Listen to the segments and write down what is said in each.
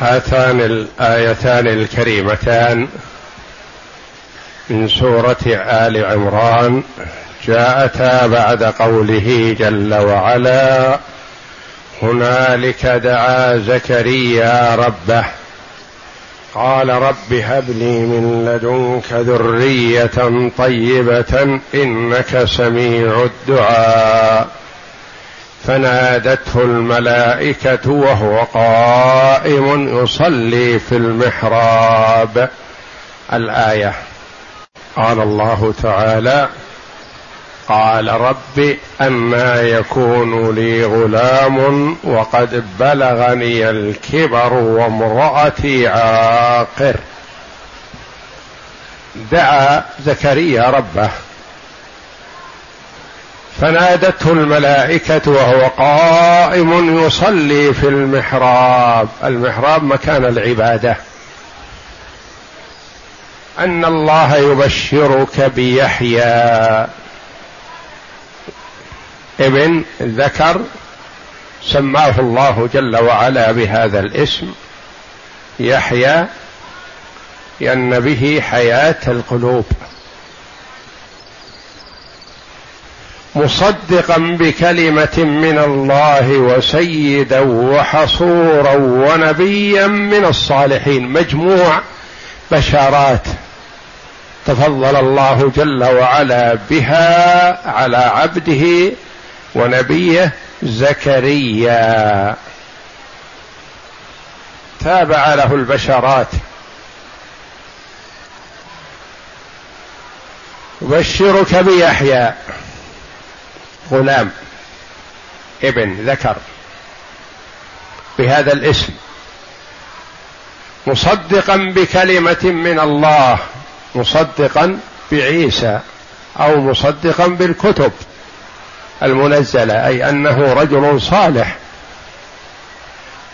هاتان الآيتان الكريمتان من سورة آل عمران جاءتا بعد قوله جل وعلا هنالك دعا زكريا ربه قال رب هب لي من لدنك ذرية طيبة إنك سميع الدعاء. فنادته الملائكة وهو قائم يصلي في المحراب. الآية قال الله تعالى قال رب أنا يكون لي غلام وقد بلغني الكبر وامرأتي عاقر. دعا زكريا ربه. فنادته الملائكة وهو قائم يصلي في المحراب. المحراب مكان العبادة. أن الله يبشرك بيحيى. ابن ذكر سماه الله جل وعلا بهذا الاسم. يحيى لأن به حياة القلوب. مصدقا بكلمة من الله وسيدا وحصورا ونبيا من الصالحين. مجموع بشارات تفضل الله جل وعلا بها على عبده ونبيه زكريا. تابع له البشارات. يبشرك بيحيى. غلام ابن ذكر بهذا الاسم مصدقا بكلمة من الله مصدقا بعيسى أو مصدقا بالكتب المنزلة أي أنه رجل صالح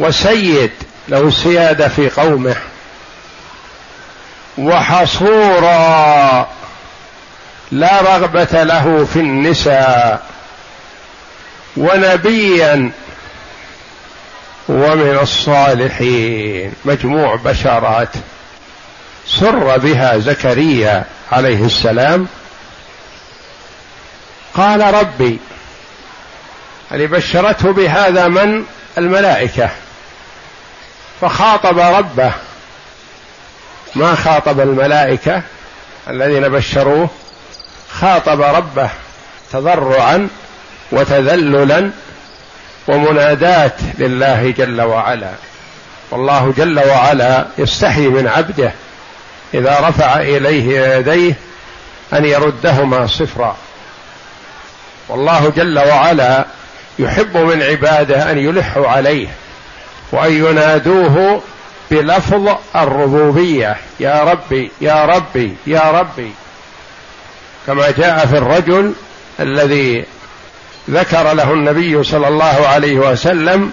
وسيد له سيادة في قومه وحصورا لا رغبة له في النساء. ونبيا ومن الصالحين. مجموع بشارات سر بها زكريا عليه السلام. قال ربي يعني بشرته بهذا من؟ الملائكة. فخاطب ربه. ما خاطب الملائكة الذين بشروه؟ خاطب ربه تضرعا وتذللا ومناداه لله جل وعلا. والله جل وعلا يستحي من عبده إذا رفع إليه يديه أن يردهما صفرا. والله جل وعلا يحب من عباده أن يلحوا عليه وأن ينادوه بلفظ الربوبية. يا ربي يا ربي يا ربي. كما جاء في الرجل الذي ذكر له النبي صلى الله عليه وسلم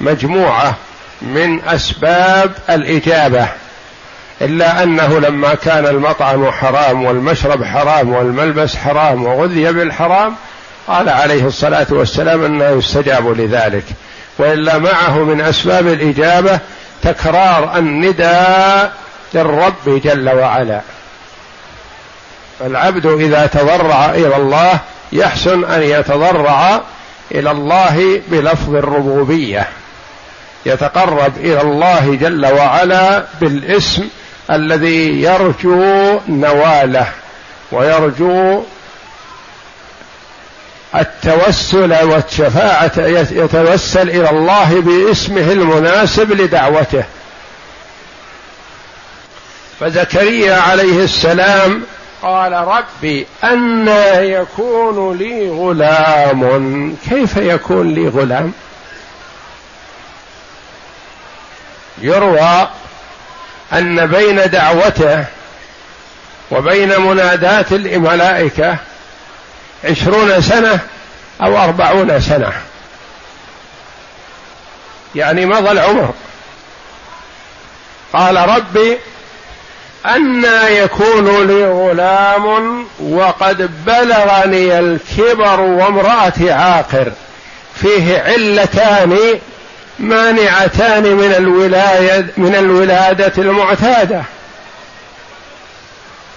مجموعة من أسباب الإجابة إلا أنه لما كان المطعم حرام والمشرب حرام والملبس حرام وغذي بالحرام قال عليه الصلاة والسلام أنه يستجاب لذلك. وإلا معه من أسباب الإجابة تكرار النداء للرب جل وعلا. فالعبد إذا تضرع إلى الله يحسن أن يتضرع إلى الله بلفظ الربوبية. يتقرب إلى الله جل وعلا بالاسم الذي يرجو نواله ويرجو التوسل والشفاعة يتوسل إلى الله باسمه المناسب لدعوته. فزكريا عليه السلام قال ربي أنى يكون لي غلام. كيف يكون لي غلام؟ يروى أن بين دعوته وبين منادات الملائكة عشرون سنة أو أربعون سنة. يعني مضى العمر. قال ربي أنى يكون لي غلام وقد بلغني الكبر وامرأتي عاقر. فيه علتان مانعتان من الولاية من الولادة المعتادة.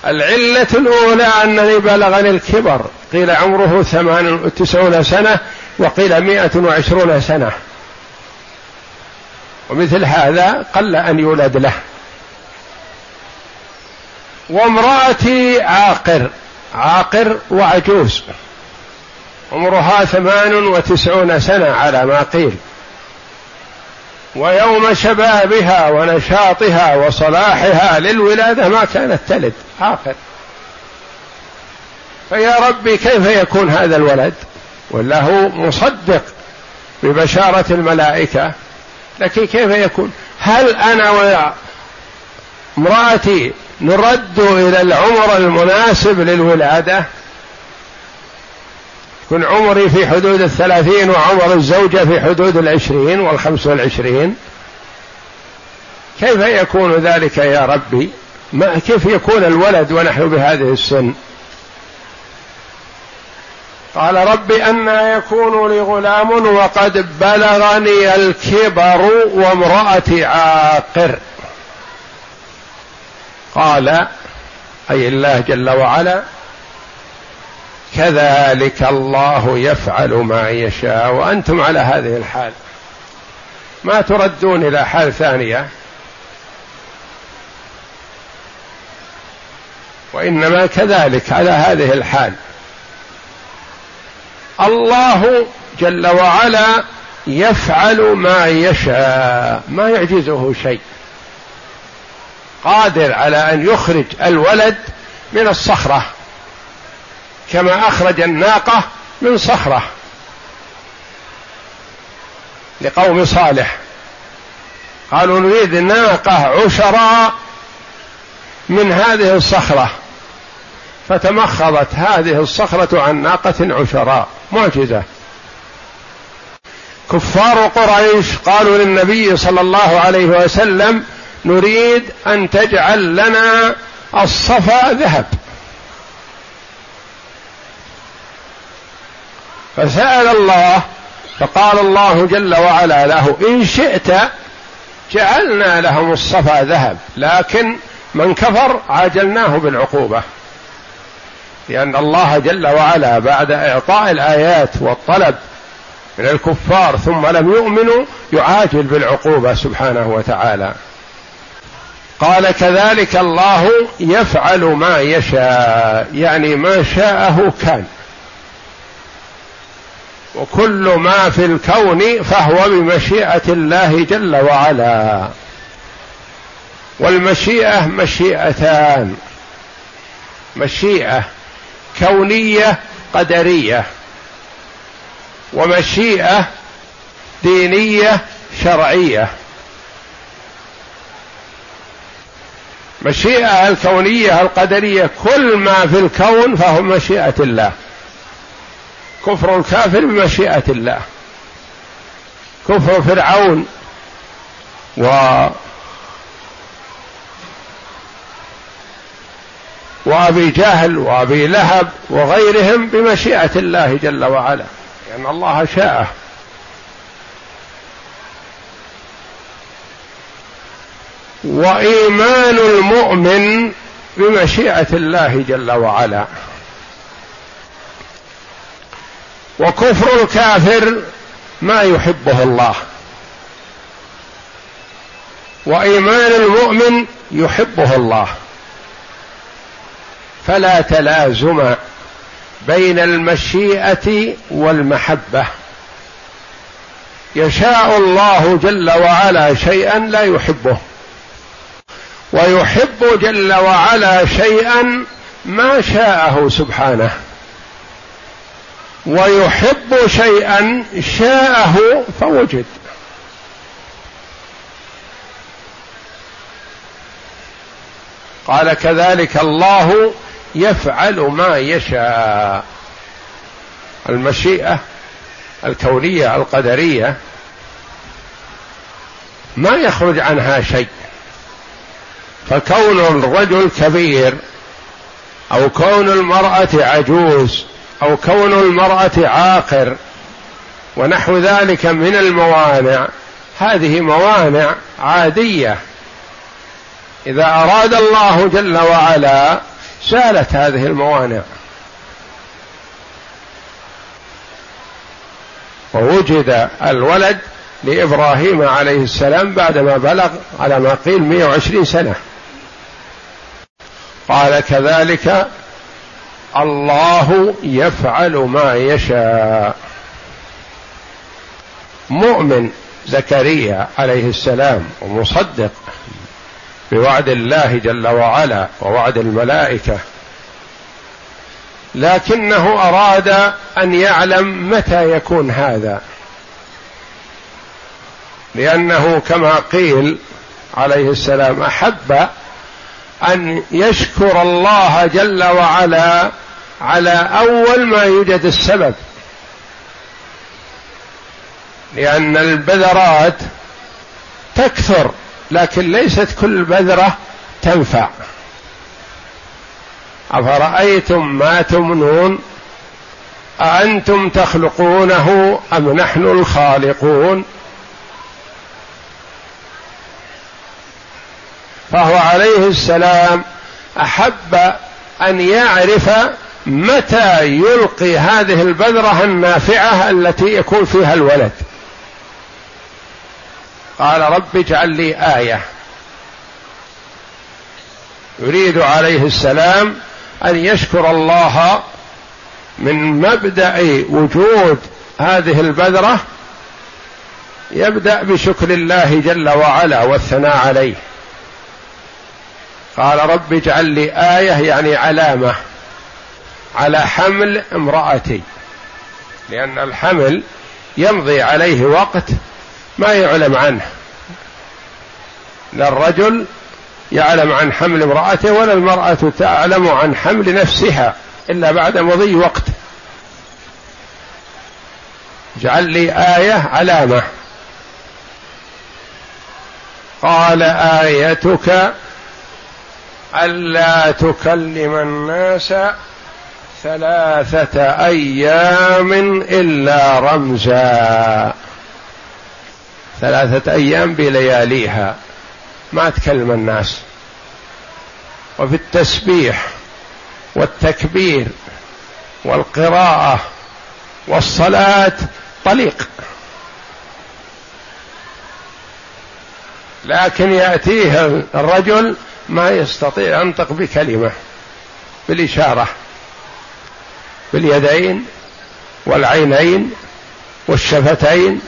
العلة الأولى أنني بلغني الكبر. قيل عمره ثمان وتسعون سنة وقيل مائة وعشرون سنة. ومثل هذا قل أن يولد له. وامرأتي عاقر عاقر وعجوز. عمرها ثمان وتسعون سنة على ما قيل. ويوم شبابها ونشاطها وصلاحها للولادة ما كانت تلد عاقر. فيا ربي كيف يكون هذا الولد؟ ولا هو مصدق ببشارة الملائكة؟ لكن كيف يكون؟ هل أنا وامرأتي نرد إلى العمر المناسب للولادة. يكون عمري في حدود الثلاثين وعمر الزوجة في حدود العشرين والخمس والعشرين. كيف يكون ذلك يا ربي؟ ما كيف يكون الولد ونحن بهذه السن؟ قال رب أنا يكون لي غلام وقد بلغني الكبر وامرأتي عاقر. قال أي الله جل وعلا كذلك الله يفعل ما يشاء. وأنتم على هذه الحال. ما تردون إلى حال ثانية. وإنما كذلك على هذه الحال. الله جل وعلا يفعل ما يشاء. ما يعجزه شيء. قادر على أن يخرج الولد من الصخرة كما أخرج الناقة من صخرة لقوم صالح. قالوا نريد ناقة عشراء من هذه الصخرة. فتمخضت هذه الصخرة عن ناقة عشراء. معجزة. كفار قريش قالوا للنبي صلى الله عليه وسلم نريد أن تجعل لنا الصفا ذهب. فسأل الله فقال الله جل وعلا له إن شئت جعلنا لهم الصفا ذهب لكن من كفر عاجلناه بالعقوبة. لأن الله جل وعلا بعد إعطاء الآيات والطلب من الكفار ثم لم يؤمنوا يعاجل بالعقوبة سبحانه وتعالى. قال كذلك الله يفعل ما يشاء يعني ما شاءه كان. وكل ما في الكون فهو بمشيئة الله جل وعلا. والمشيئة مشيئتان. مشيئة كونية قدرية ومشيئة دينية شرعية. مشيئة الكونية القدرية كل ما في الكون فهو مشيئة الله. كفر الكافر بمشيئة الله. كفر فرعون و وأبي جهل وأبي لهب وغيرهم بمشيئة الله جل وعلا. لأن يعني الله شاءه. وإيمان المؤمن بمشيئة الله جل وعلا. وكفر الكافر ما يحبه الله. وإيمان المؤمن يحبه الله. فلا تلازم بين المشيئة والمحبة. يشاء الله جل وعلا شيئا لا يحبه. ويحب جل وعلا شيئا ما شاءه سبحانه. ويحب شيئا شاءه فوجد. قال كذلك الله يفعل ما يشاء. المشيئة الكونية القدرية ما يخرج عنها شيء. فكون الرجل كبير أو كون المرأة عجوز أو كون المرأة عاقر ونحو ذلك من الموانع هذه موانع عادية. إذا أراد الله جل وعلا زالت هذه الموانع. ووجد الولد لإبراهيم عليه السلام بعدما بلغ على ما قيل 120 سنة. قال كذلك الله يفعل ما يشاء. مؤمن زكريا عليه السلام ومصدق بوعد الله جل وعلا ووعد الملائكة لكنه أراد أن يعلم متى يكون هذا. لأنه كما قيل عليه السلام أحب أن يشكر الله جل وعلا على أول ما يوجد السبب. لأن البذرات تكثر لكن ليست كل بذرة تنفع. أفرأيتم ما تمنون؟ أأنتم تخلقونه أم نحن الخالقون؟ فهو عليه السلام أحب أن يعرف متى يلقي هذه البذرة النافعة التي يكون فيها الولد. قال رب اجعل لي آية. يريد عليه السلام أن يشكر الله من مبدأ وجود هذه البذرة يبدأ بشكر الله جل وعلا والثناء عليه. قال رب اجعل لي آية يعني علامة على حمل امرأتي. لأن الحمل يمضي عليه وقت ما يعلم عنه. لا الرجل يعلم عن حمل امرأته ولا المرأة تعلم عن حمل نفسها إلا بعد مضي وقت. اجعل لي آية علامة. قال آيتك ألا تكلم الناس ثلاثة أيام إلا رمزا. ثلاثة أيام بلياليها. ما تكلم الناس. وفي التسبيح والتكبير والقراءة والصلاة طليق. لكن يأتيه الرجل ما يستطيع ينطق بكلمة بالإشارة باليدين والعينين والشفتين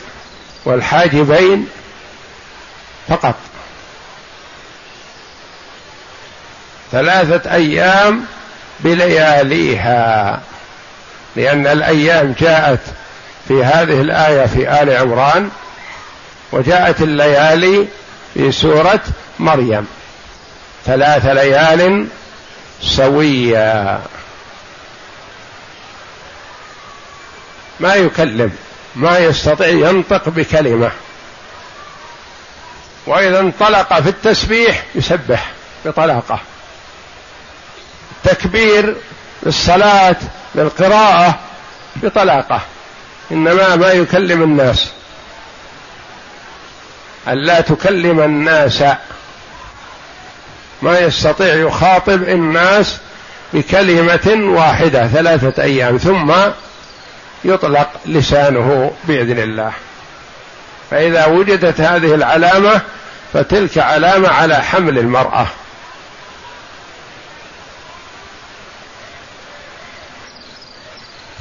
والحاجبين فقط. ثلاثة أيام بلياليها لأن الأيام جاءت في هذه الآية في آل عمران وجاءت الليالي في سورة مريم. ثلاث ليال سويا ما يكلم ما يستطيع ينطق بكلمة. وإذا انطلق في التسبيح يسبح بطلاقة. تكبير للصلاة للقراءة بطلاقة. إنما ما يكلم الناس. ألا تكلم الناس ما يستطيع يخاطب الناس بكلمة واحدة ثلاثة أيام ثم يطلق لسانه بإذن الله. فإذا وجدت هذه العلامة فتلك علامة على حمل المرأة.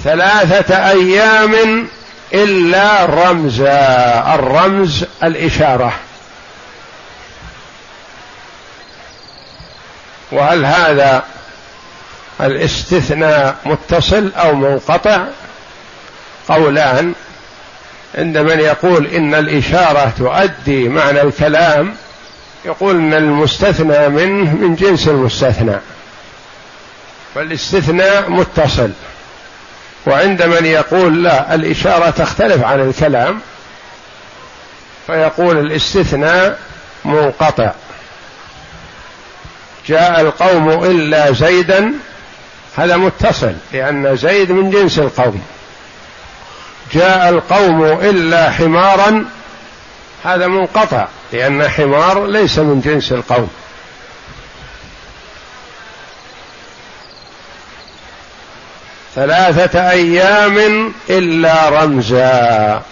ثلاثة أيام إلا رمزا الرمز الإشارة. وهل هذا الاستثناء متصل أو منقطع؟ قولان. عند من يقول إن الإشارة تؤدي معنى الكلام يقول إن المستثنى منه من جنس المستثنى. فالاستثناء متصل. وعند من يقول لا الإشارة تختلف عن الكلام فيقول الاستثناء منقطع. جاء القوم إلا زيدا هذا متصل لأن زيد من جنس القوم. جاء القوم إلا حمارا هذا منقطع لأن حمار ليس من جنس القوم. ثلاثة أيام إلا رمزا.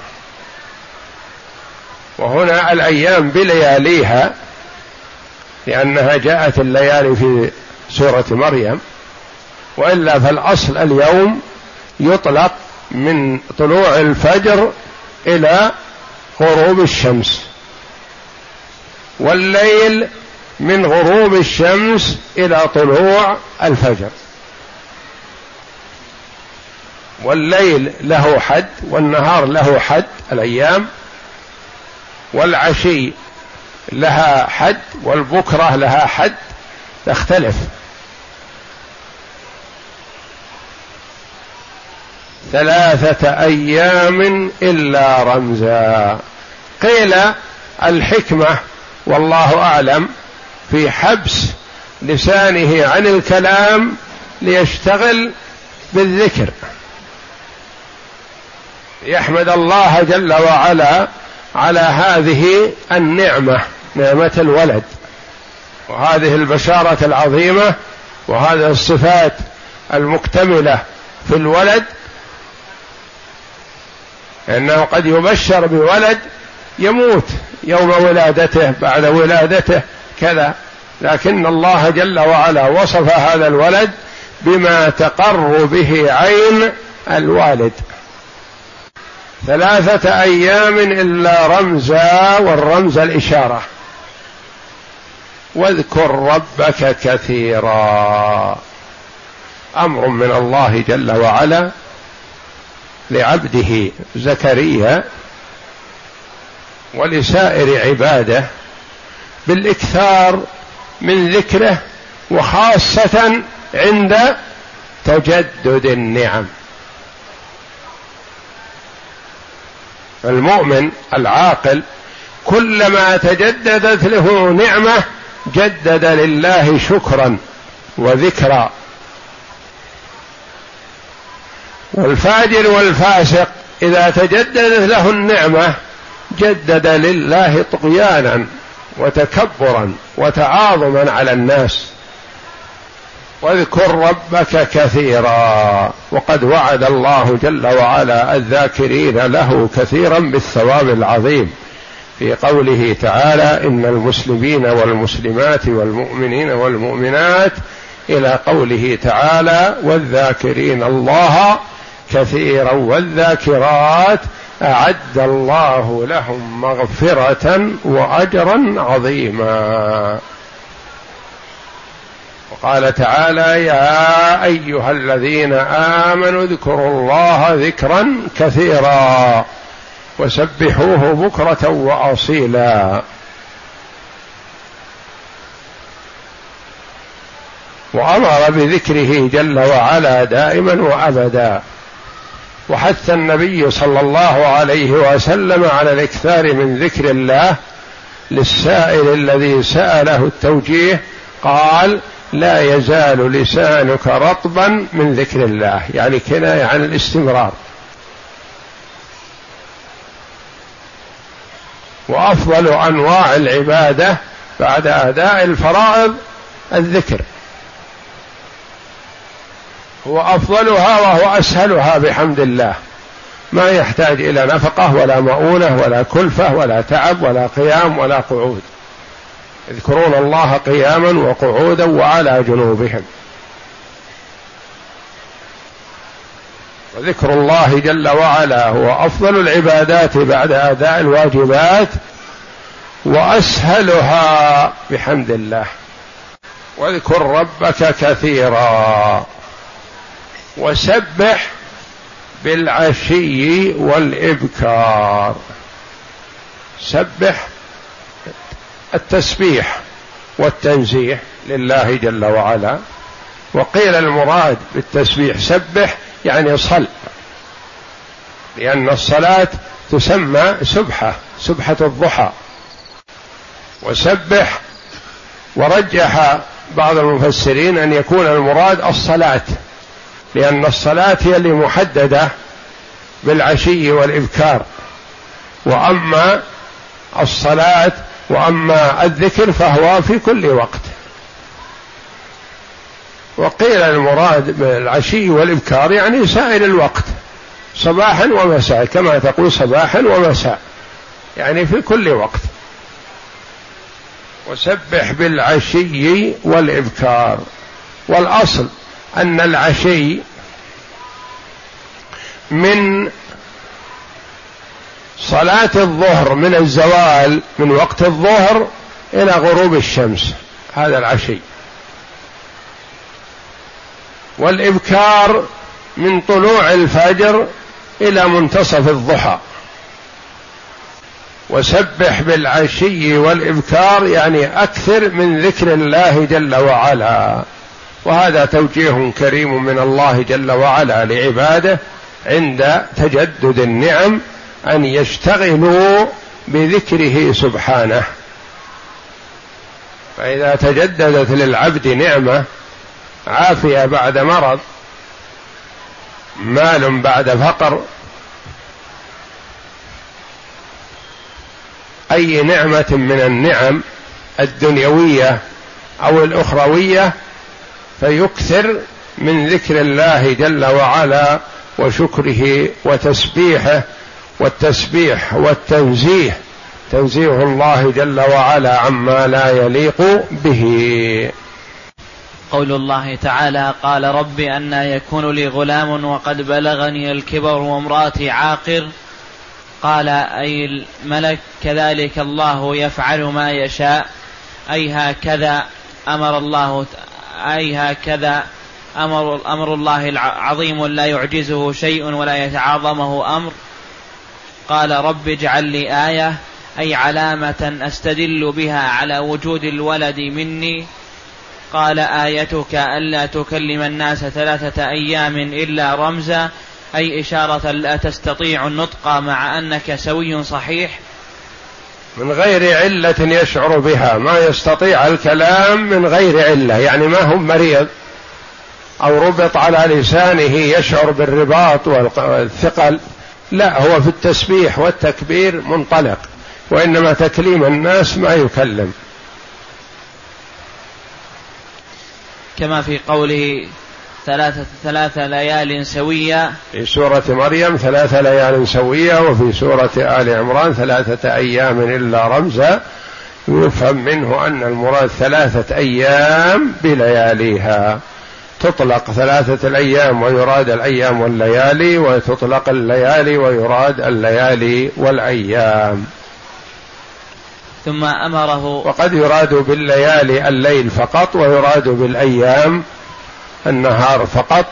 وهنا الأيام بلياليها لأنها جاءت الليالي في سورة مريم وإلا فالأصل اليوم يطلق من طلوع الفجر إلى غروب الشمس. والليل من غروب الشمس إلى طلوع الفجر. والليل له حد والنهار له حد الأيام. والعشي لها حد والبكرة لها حد تختلف. ثلاثة أيام إلا رمزا. قيل الحكمة والله أعلم في حبس لسانه عن الكلام ليشتغل بالذكر. يحمد الله جل وعلا على هذه النعمة. نعمة الولد. وهذه البشارة العظيمة وهذه الصفات المكتملة في الولد إنه قد يبشر بولد يموت يوم ولادته بعد ولادته كذا. لكن الله جل وعلا وصف هذا الولد بما تقر به عين الوالد. ثلاثة أيام إلا رمزا والرمز الإشارة. واذكر ربك كثيرا. أمر من الله جل وعلا لعبده زكريا ولسائر عباده بالإكثار من ذكره وخاصة عند تجدد النعم. المؤمن العاقل كلما تجددت له نعمة جدد لله شكرا وذكرا. والفاجر والفاسق إذا تجددت له النعمة جدد لله طغيانا وتكبرا وتعاظما على الناس. واذكر ربك كثيرا وقد وعد الله جل وعلا الذاكرين له كثيرا بالثواب العظيم. في قوله تعالى إن المسلمين والمسلمات والمؤمنين والمؤمنات إلى قوله تعالى والذاكرين الله كثيرا والذاكرات أعد الله لهم مغفرة وأجرا عظيما. وقال تعالى يا أيها الذين آمنوا اذكروا الله ذكرا كثيرا. وسبحوه بكرة وأصيلا. وأمر بذكره جل وعلا دائما وأبدا. وحث النبي صلى الله عليه وسلم على الإكثار من ذكر الله للسائل الذي سأله التوجيه قال لا يزال لسانك رطبا من ذكر الله. يعني كناية عن الاستمرار. وأفضل أنواع العبادة بعد أداء الفرائض الذكر. هو أفضلها وهو أسهلها بحمد الله. ما يحتاج إلى نفقة ولا مؤونة ولا كلفة ولا تعب ولا قيام ولا قعود. يذكرون الله قياما وقعودا وعلى جنوبهم. وذكر الله جل وعلا هو أفضل العبادات بعد اداء الواجبات وأسهلها بحمد الله. واذكر ربك كثيرا وسبح بالعشي والإبكار. سبح التسبيح والتنزيه لله جل وعلا. وقيل المراد بالتسبيح سبح يعني صل لأن الصلاة تسمى سبحة سبحة الضحى. وسبح ورجح بعض المفسرين أن يكون المراد الصلاة لأن الصلاة هي اللي محددة بالعشي والإبكار. وأما الصلاة وأما الذكر فهو في كل وقت. وقيل المراد بالعشي والإبكار يعني سائر الوقت صباحا ومساء كما تقول صباحا ومساء يعني في كل وقت. وسبح بالعشي والإبكار. والأصل أن العشي من صلاة الظهر من الزوال من وقت الظهر إلى غروب الشمس هذا العشي. والإبكار من طلوع الفجر إلى منتصف الضحى. وسبح بالعشي والإبكار يعني أكثر من ذكر الله جل وعلا. وهذا توجيه كريم من الله جل وعلا لعباده عند تجدد النعم أن يشتغلوا بذكره سبحانه. فإذا تجددت للعبد نعمة عافية بعد مرض مال بعد فقر. أي نعمة من النعم الدنيوية أو الأخروية فيكثر من ذكر الله جل وعلا وشكره وتسبيحه والتسبيح والتنزيه. تنزيه الله جل وعلا عما لا يليق به. قول الله تعالى قال رب أنا يكون لي غلام وقد بلغني الكبر وامرأتي عاقر. قال أي الملك كذلك الله يفعل ما يشاء. أي هكذا أمر الله أي هكذا أمر أمر الله عظيم لا يعجزه شيء ولا يتعاظمه أمر. قال رب اجعل لي آية أي علامة أستدل بها على وجود الولد مني. قال آيتك ألا تكلم الناس ثلاثة أيام إلا رمزا أي إشارة لا تستطيع النطق مع أنك سوي صحيح. من غير علة يشعر بها ما يستطيع الكلام من غير علة يعني ما هو مريض أو ربط على لسانه يشعر بالرباط والثقل لا هو في التسبيح والتكبير منطلق وإنما تكليم الناس ما يكلم. كما في قوله ثلاثة ثلاثة ليال سوية. في سورة مريم ثلاثة ليال سوية وفي سورة آل عمران ثلاثة أيام إلا رمزا يفهم منه أن المراد ثلاثة أيام بلياليها. تطلق ثلاثة الأيام ويراد الأيام والليالي وتطلق الليالي ويراد الليالي والأيام. ثم أمره وقد يراد بالليالي الليل فقط ويراد بالأيام النهار فقط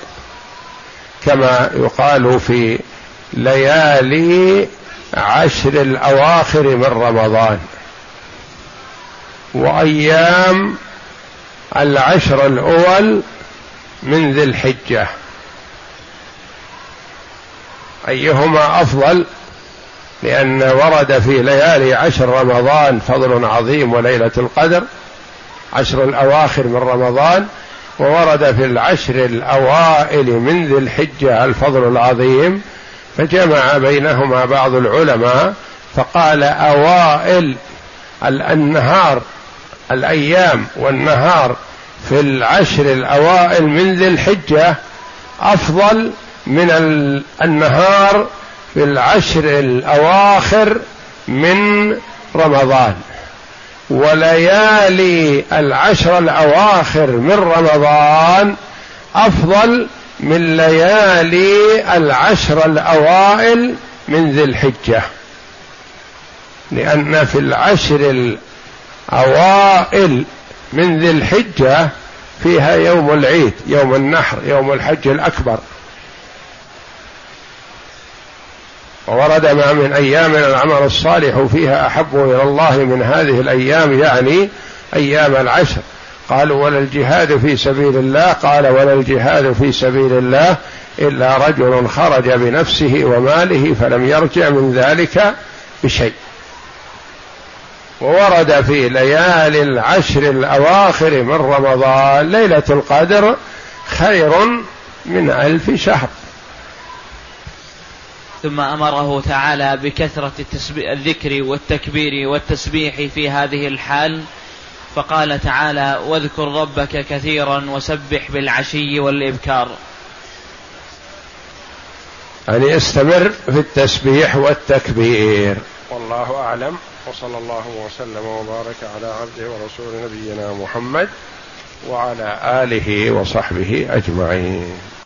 كما يقال في ليالي عشر الأواخر من رمضان وأيام العشر الأول من ذي الحجة. أيهما أفضل؟ لأن ورد في ليالي عشر رمضان فضل عظيم وليلة القدر عشر الأواخر من رمضان وورد في العشر الأوائل من ذي الحجة الفضل العظيم فجمع بينهما بعض العلماء فقال أوائل النهار الأيام والنهار في العشر الأوائل من ذي الحجة أفضل من النهار في العشر الأواخر من رمضان. وليالي العشر الأواخر من رمضان أفضل من ليالي العشر الأوائل من ذي الحجة. لأن في العشر الأوائل من ذي الحجة فيها يوم العيد يوم النحر يوم الحج الأكبر. وورد ما من أيام العمل الصالح فيها أحب إلى الله من هذه الأيام يعني أيام العشر. قالوا ولا الجهاد في سبيل الله. قال ولا الجهاد في سبيل الله إلا رجل خرج بنفسه وماله فلم يرجع من ذلك بشيء. وورد في ليالي العشر الأواخر من رمضان ليلة القدر خير من ألف شهر. ثم أمره تعالى بكثرة الذكر والتكبير والتسبيح في هذه الحال. فقال تعالى واذكر ربك كثيرا وسبح بالعشي والإبكار. يعني استمر في التسبيح والتكبير. والله أعلم. وصلى الله وسلم وبارك على عبده ورسول نبينا محمد وعلى آله وصحبه أجمعين.